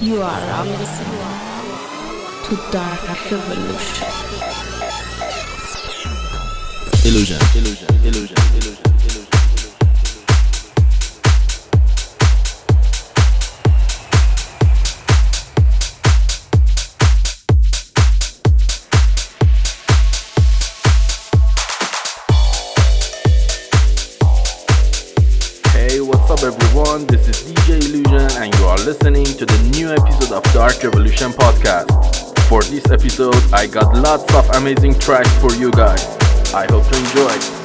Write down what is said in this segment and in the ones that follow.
You are listening to Dark Revolution. Illusion, illusion, illusion, illusion. Listening to the new episode of Dark Revolution podcast. For this episode, I got lots of amazing tracks for you guys. I hope you enjoy.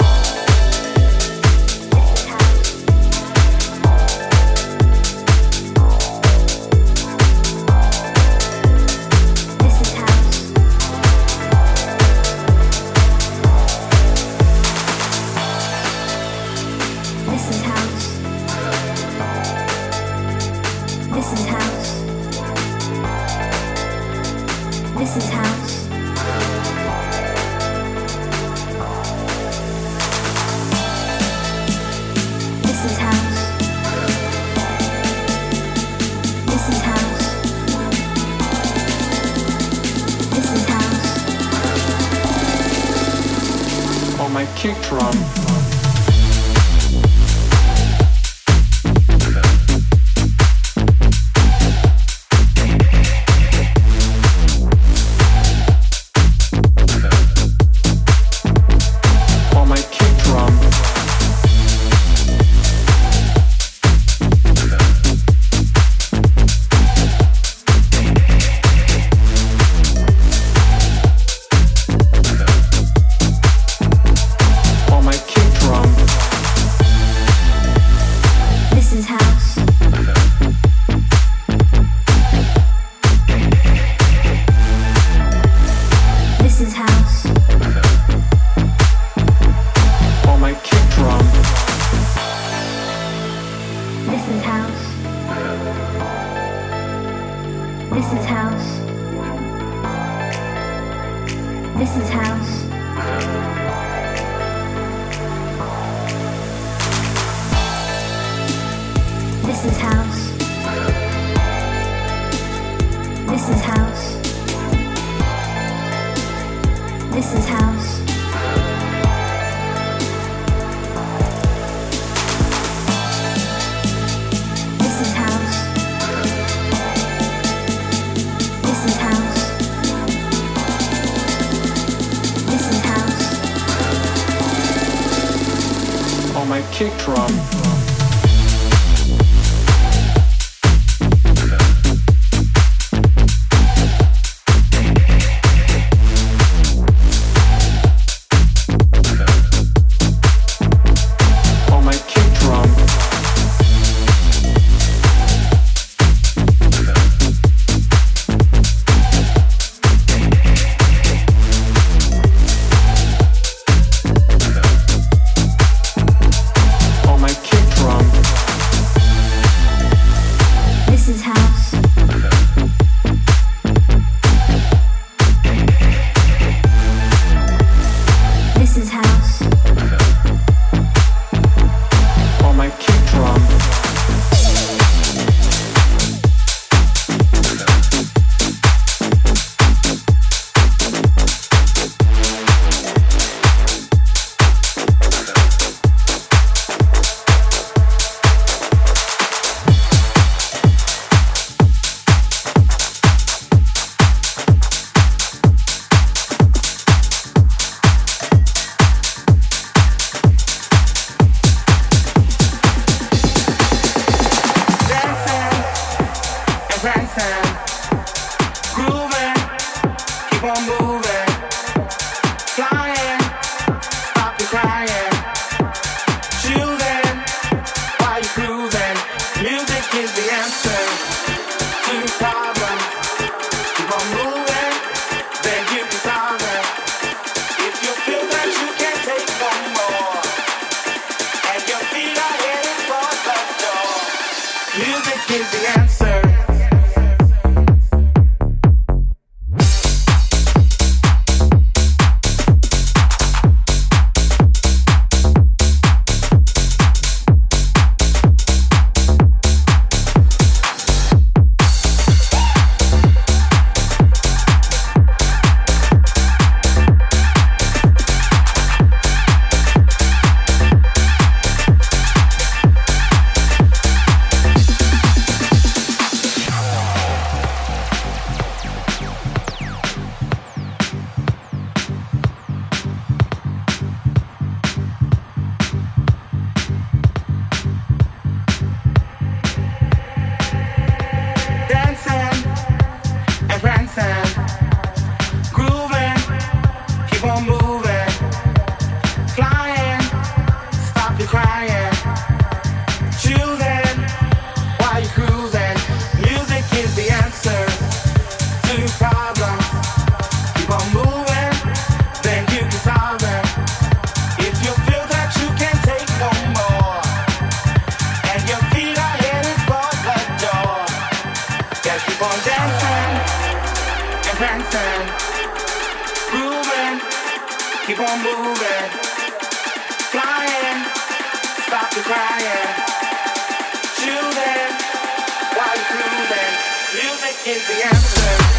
Is the answer.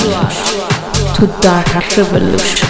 To Dark Revolution.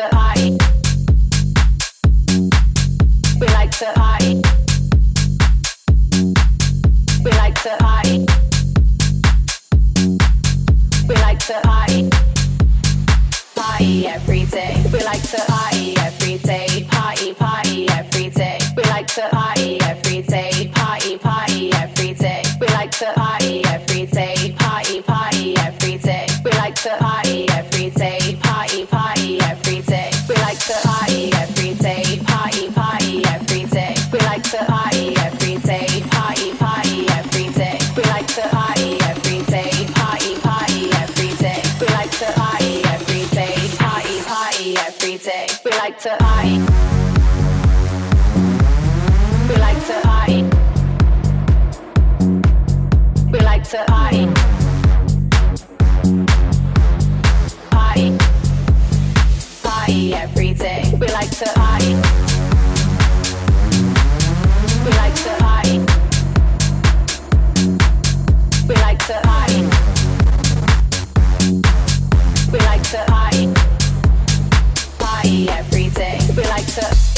to party. We like to party. We like to party. We like to party. Party every day. We like to party every day. Party, party every day. We like to party every day. Party, party every day. We like to party every day. Party, party every day. We like to party every to party. We like to party. We like to party. Party. Party every day. We like to party. we like to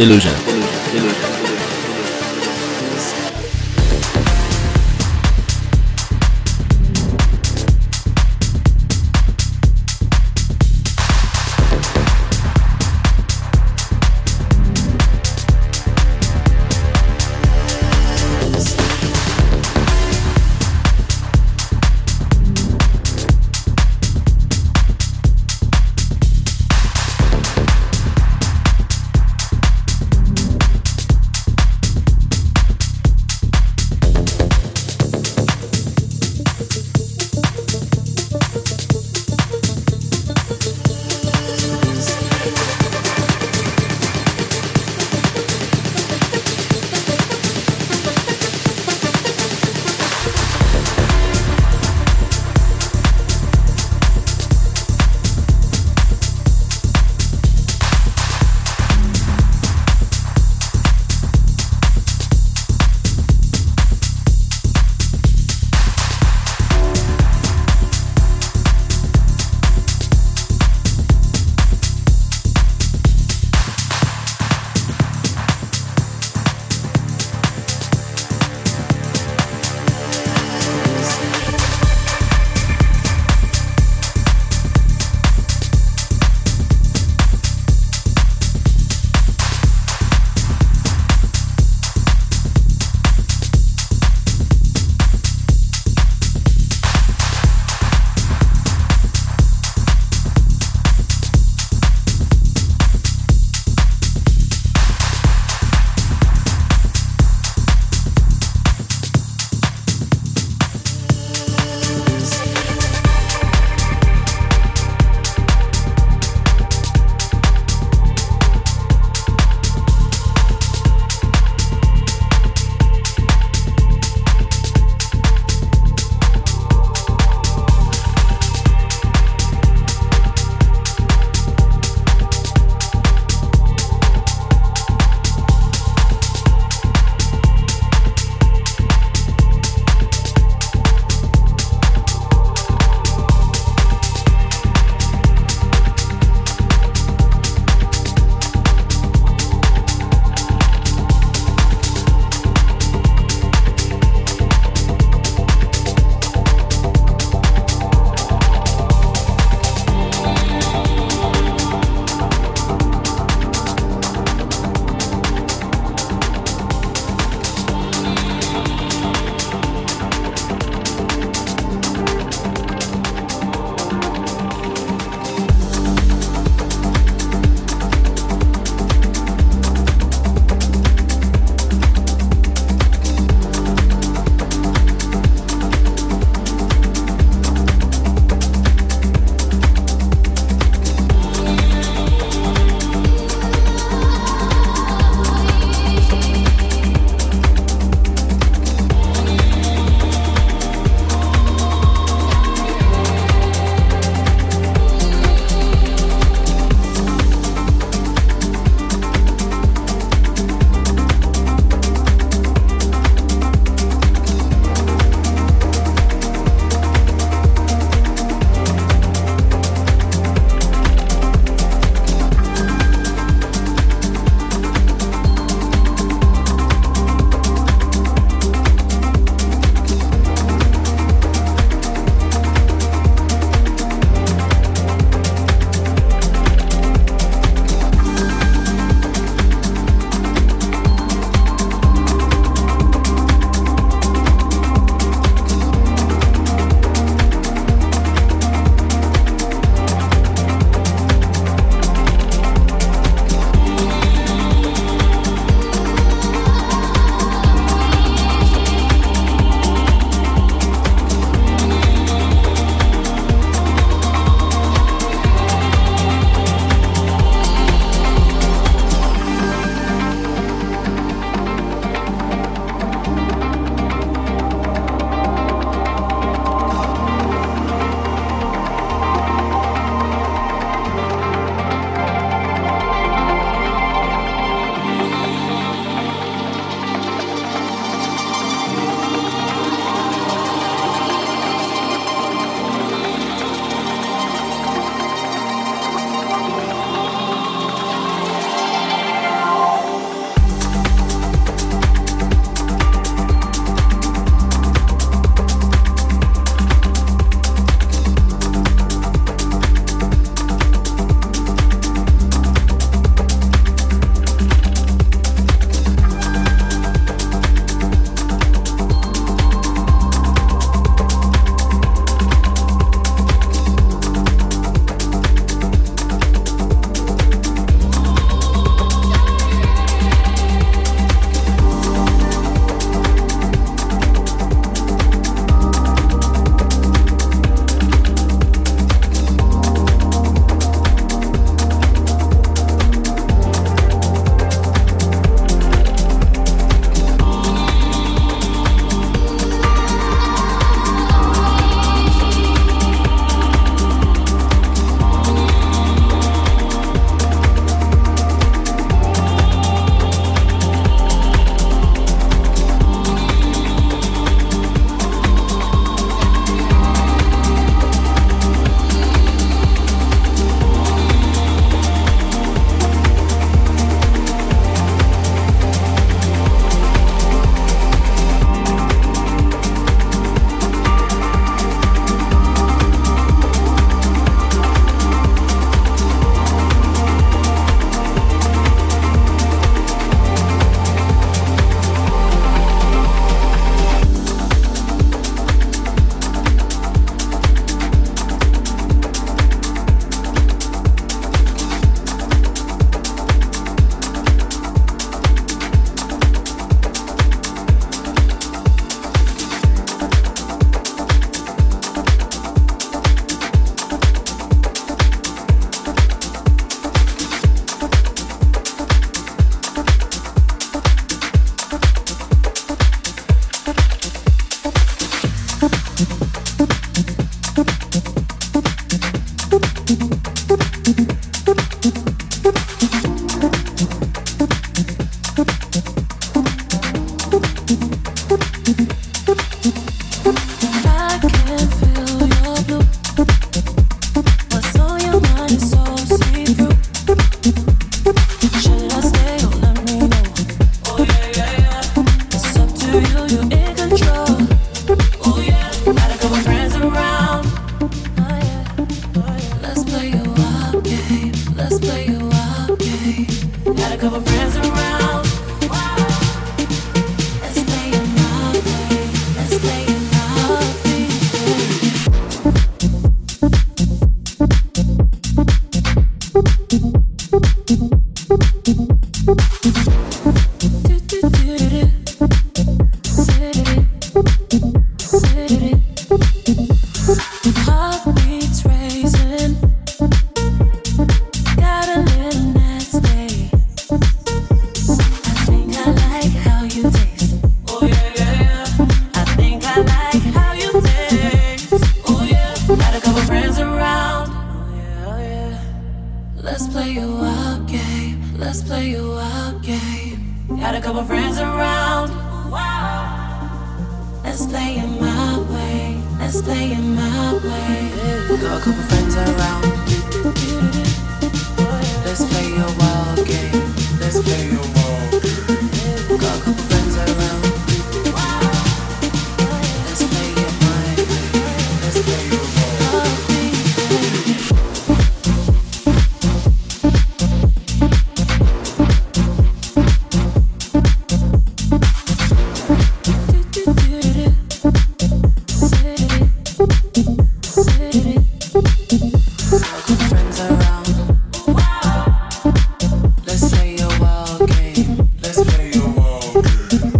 Illusion. play Thank you.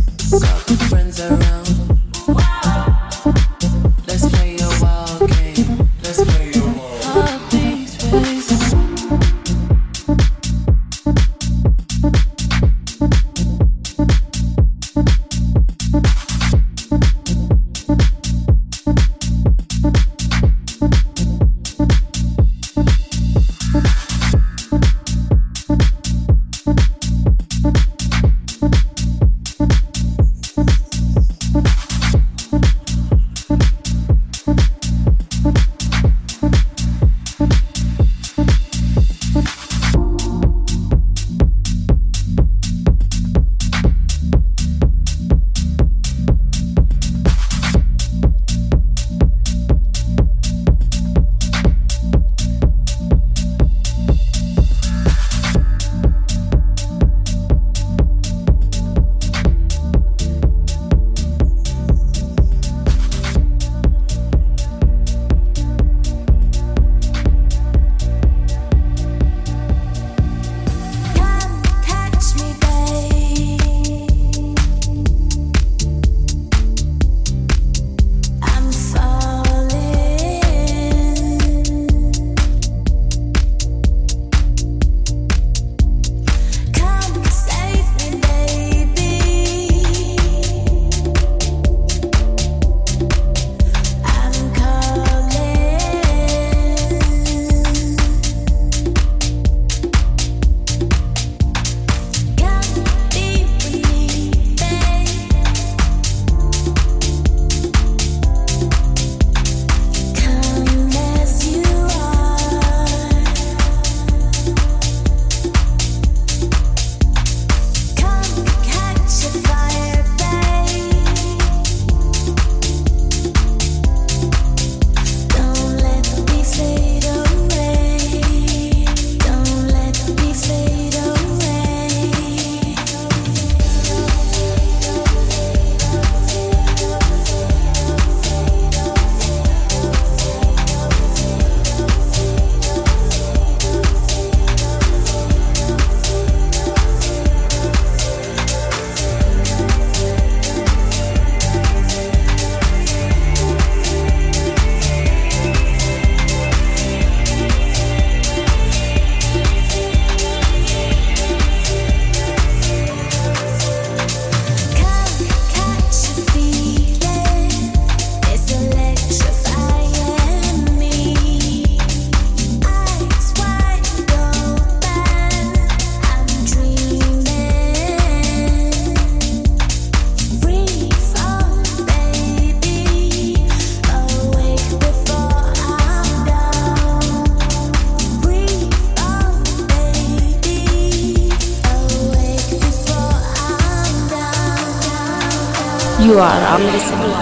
You are listening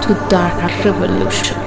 to Dark Revolution.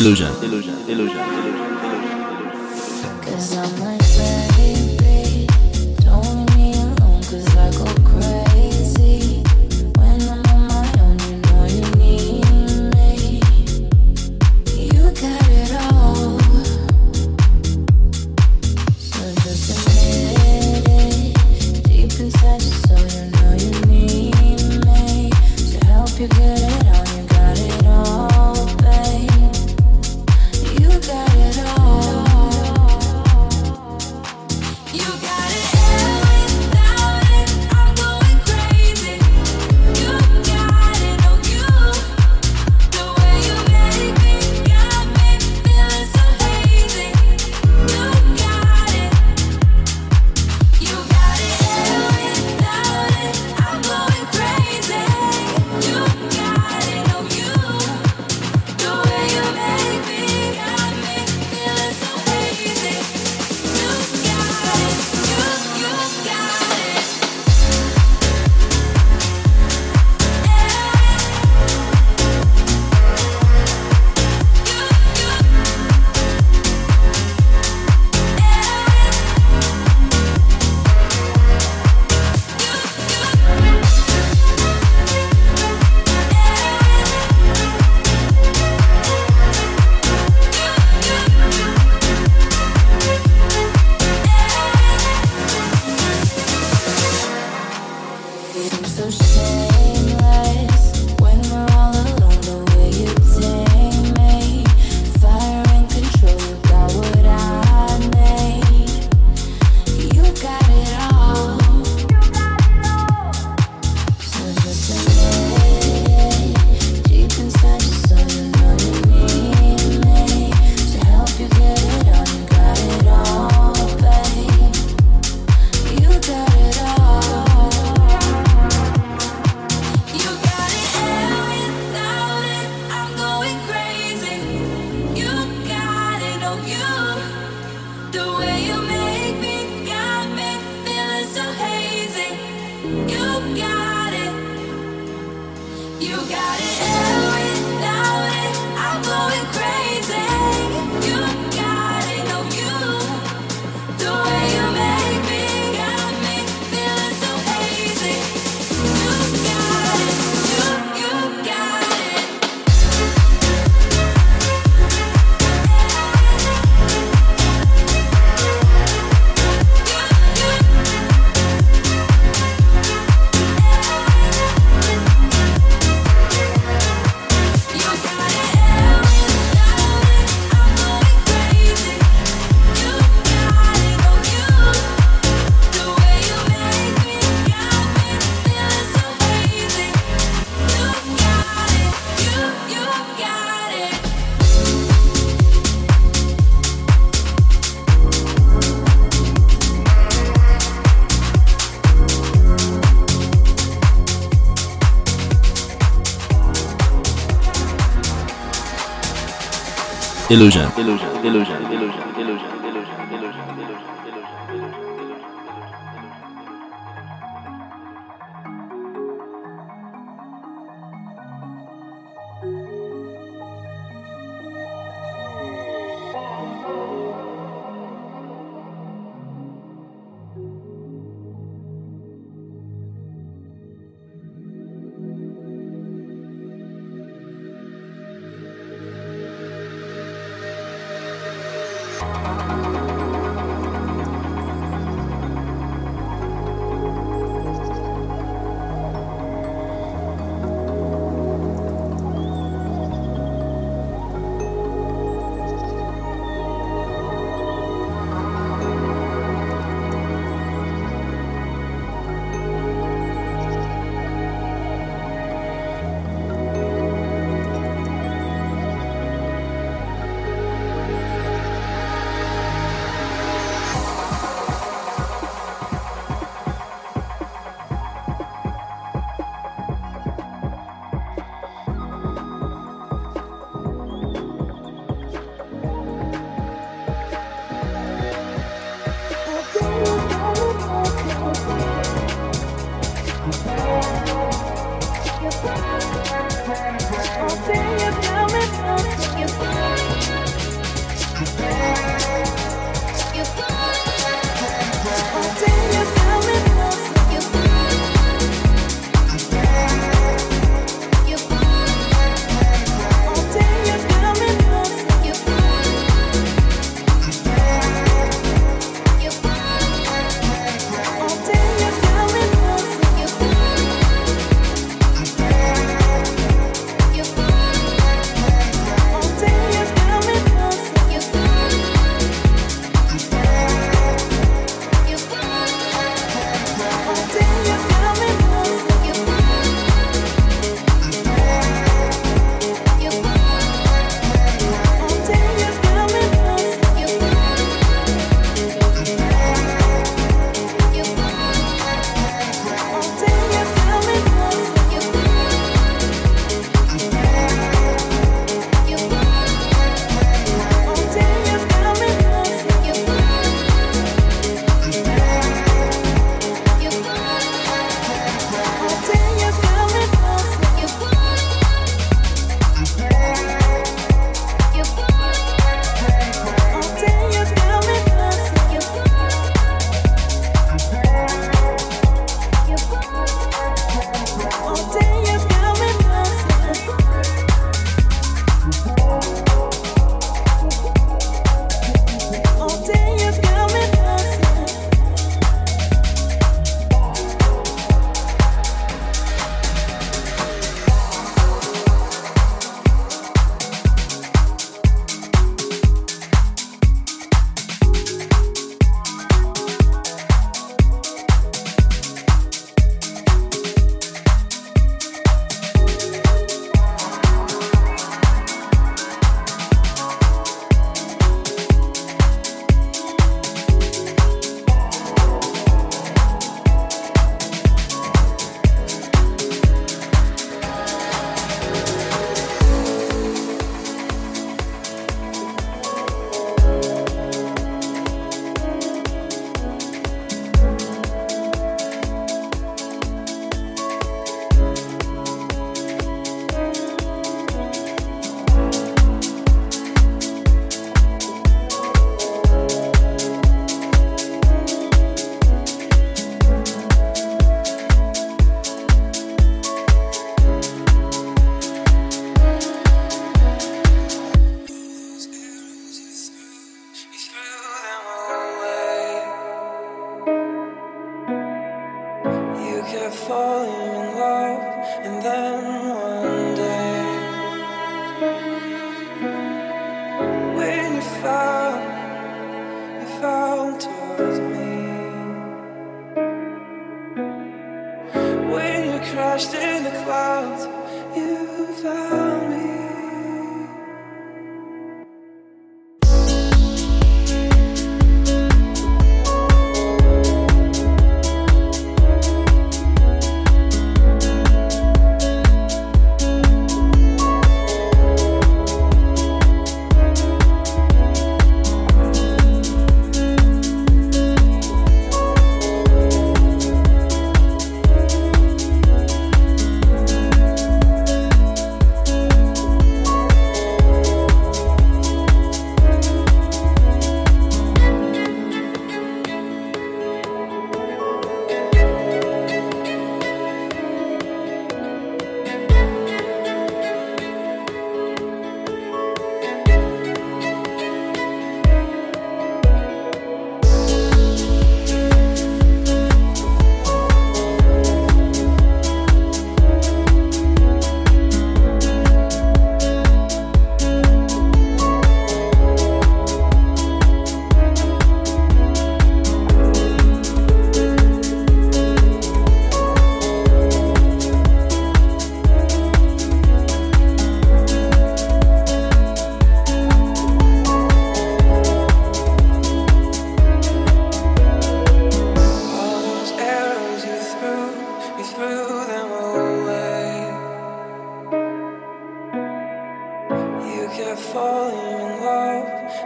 Illusion. Illusion. Illusion. Illusion. Illusion. Illusion.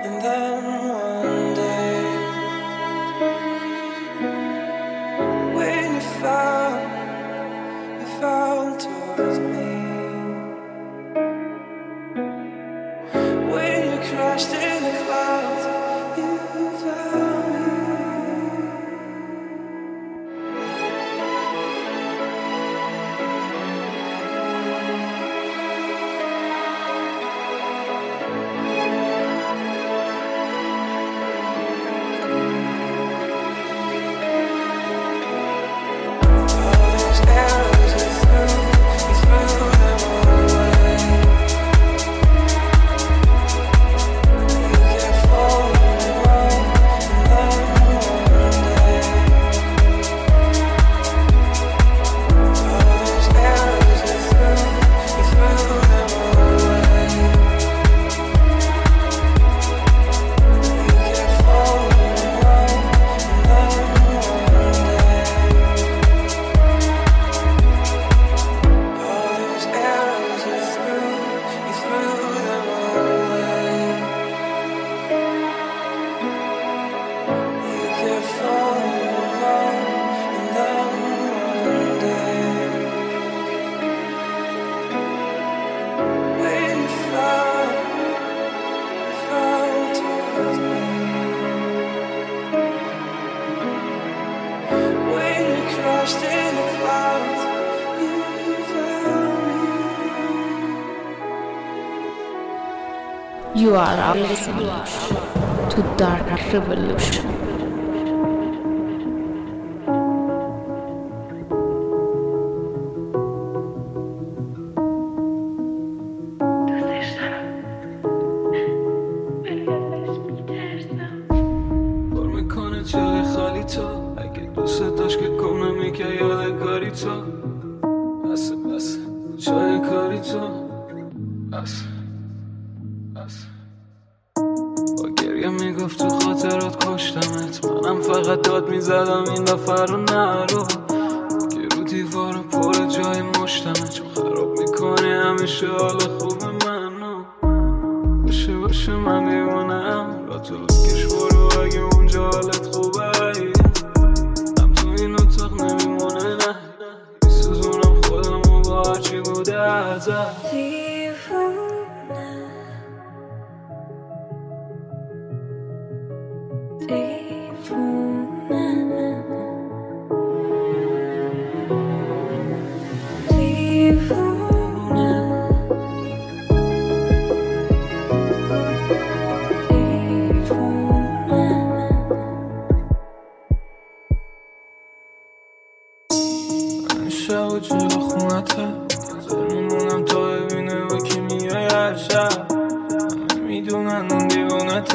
and then darkness unleashed to dark revolution.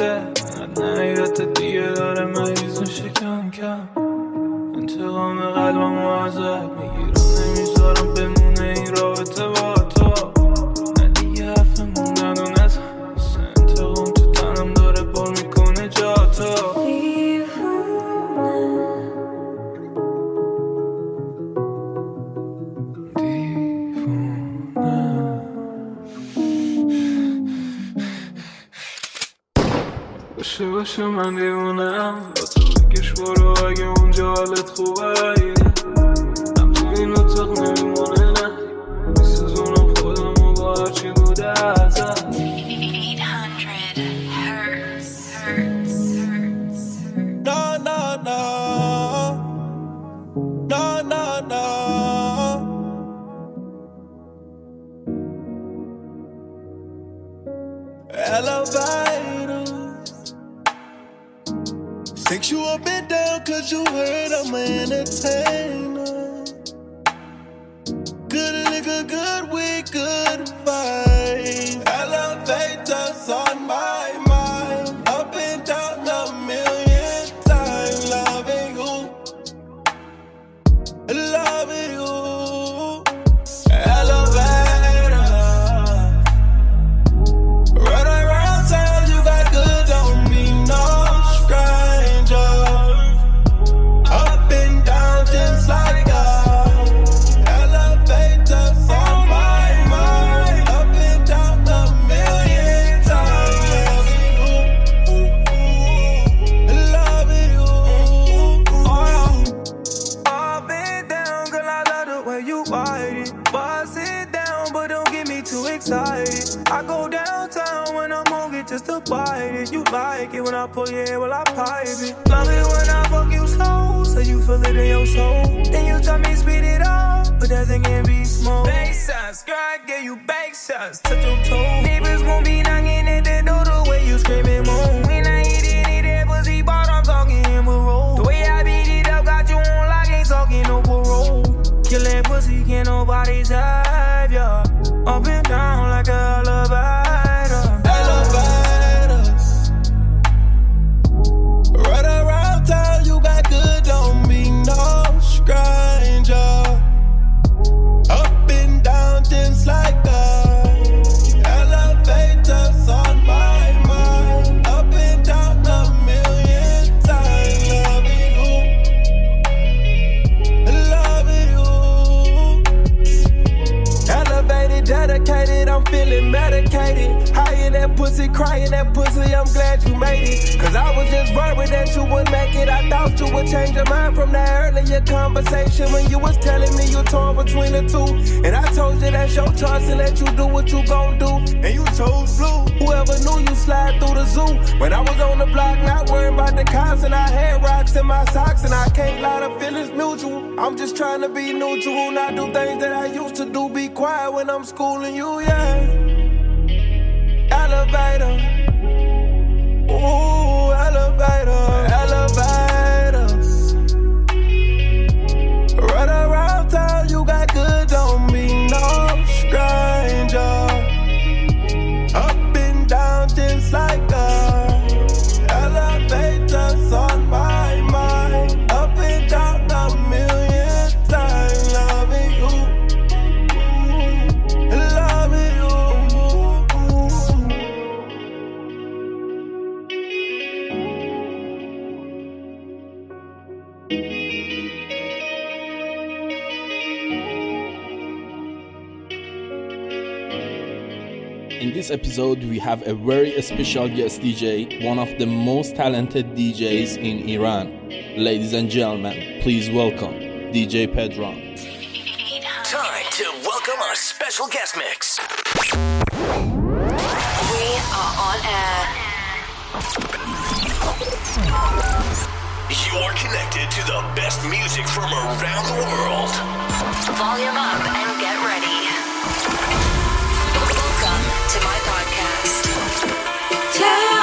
نگیرته نگیرته دیگه داره مریض میشه کم کم. انتقام قلبم و عذاب conversation when you was telling me you torn between the two. And I told you that's your choice and let you do what you gon' do. And you chose blue. Whoever knew you slide through the zoo. When I was on the block, not worrying about the cops, and I had rocks in my socks, and I can't lie, the feelings mutual. I'm just trying to be neutral, not do things that I used to do. Be quiet when I'm schooling you, yeah. Elevator. This episode, we have a very special guest DJ, one of the most talented DJs in Iran. Ladies and gentlemen, please welcome DJ Pedron. Time to welcome our special guest mix. We are on air. You're connected to the best music from around the world. Volume up and get ready. To my podcast. Tell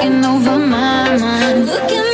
taking over my mind. Look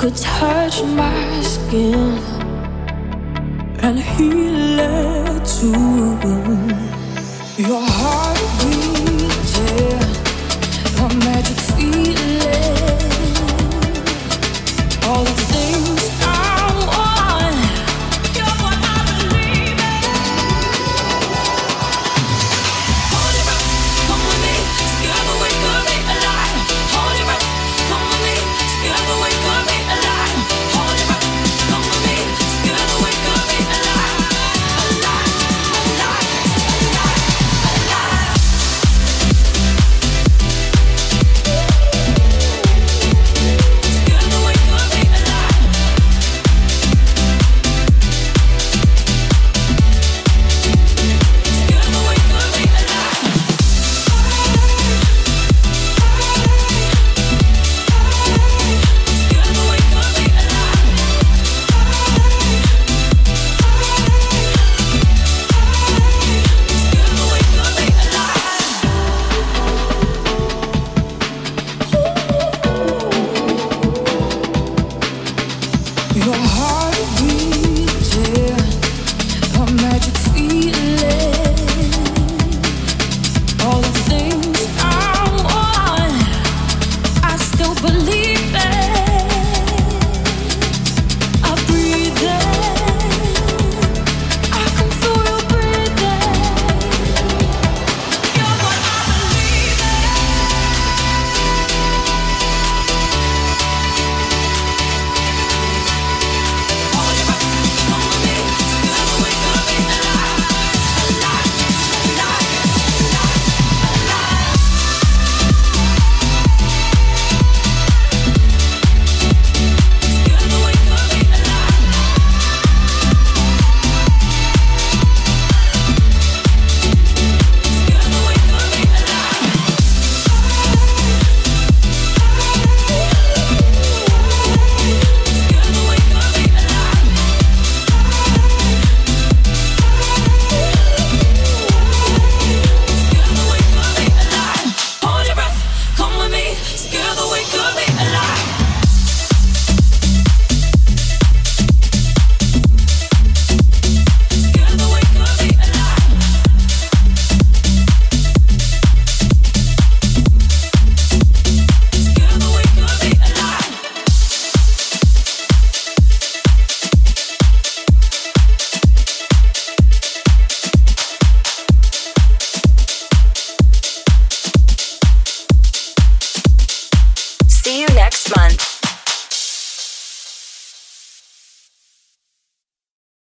could touch my skin and heal it too. Your heart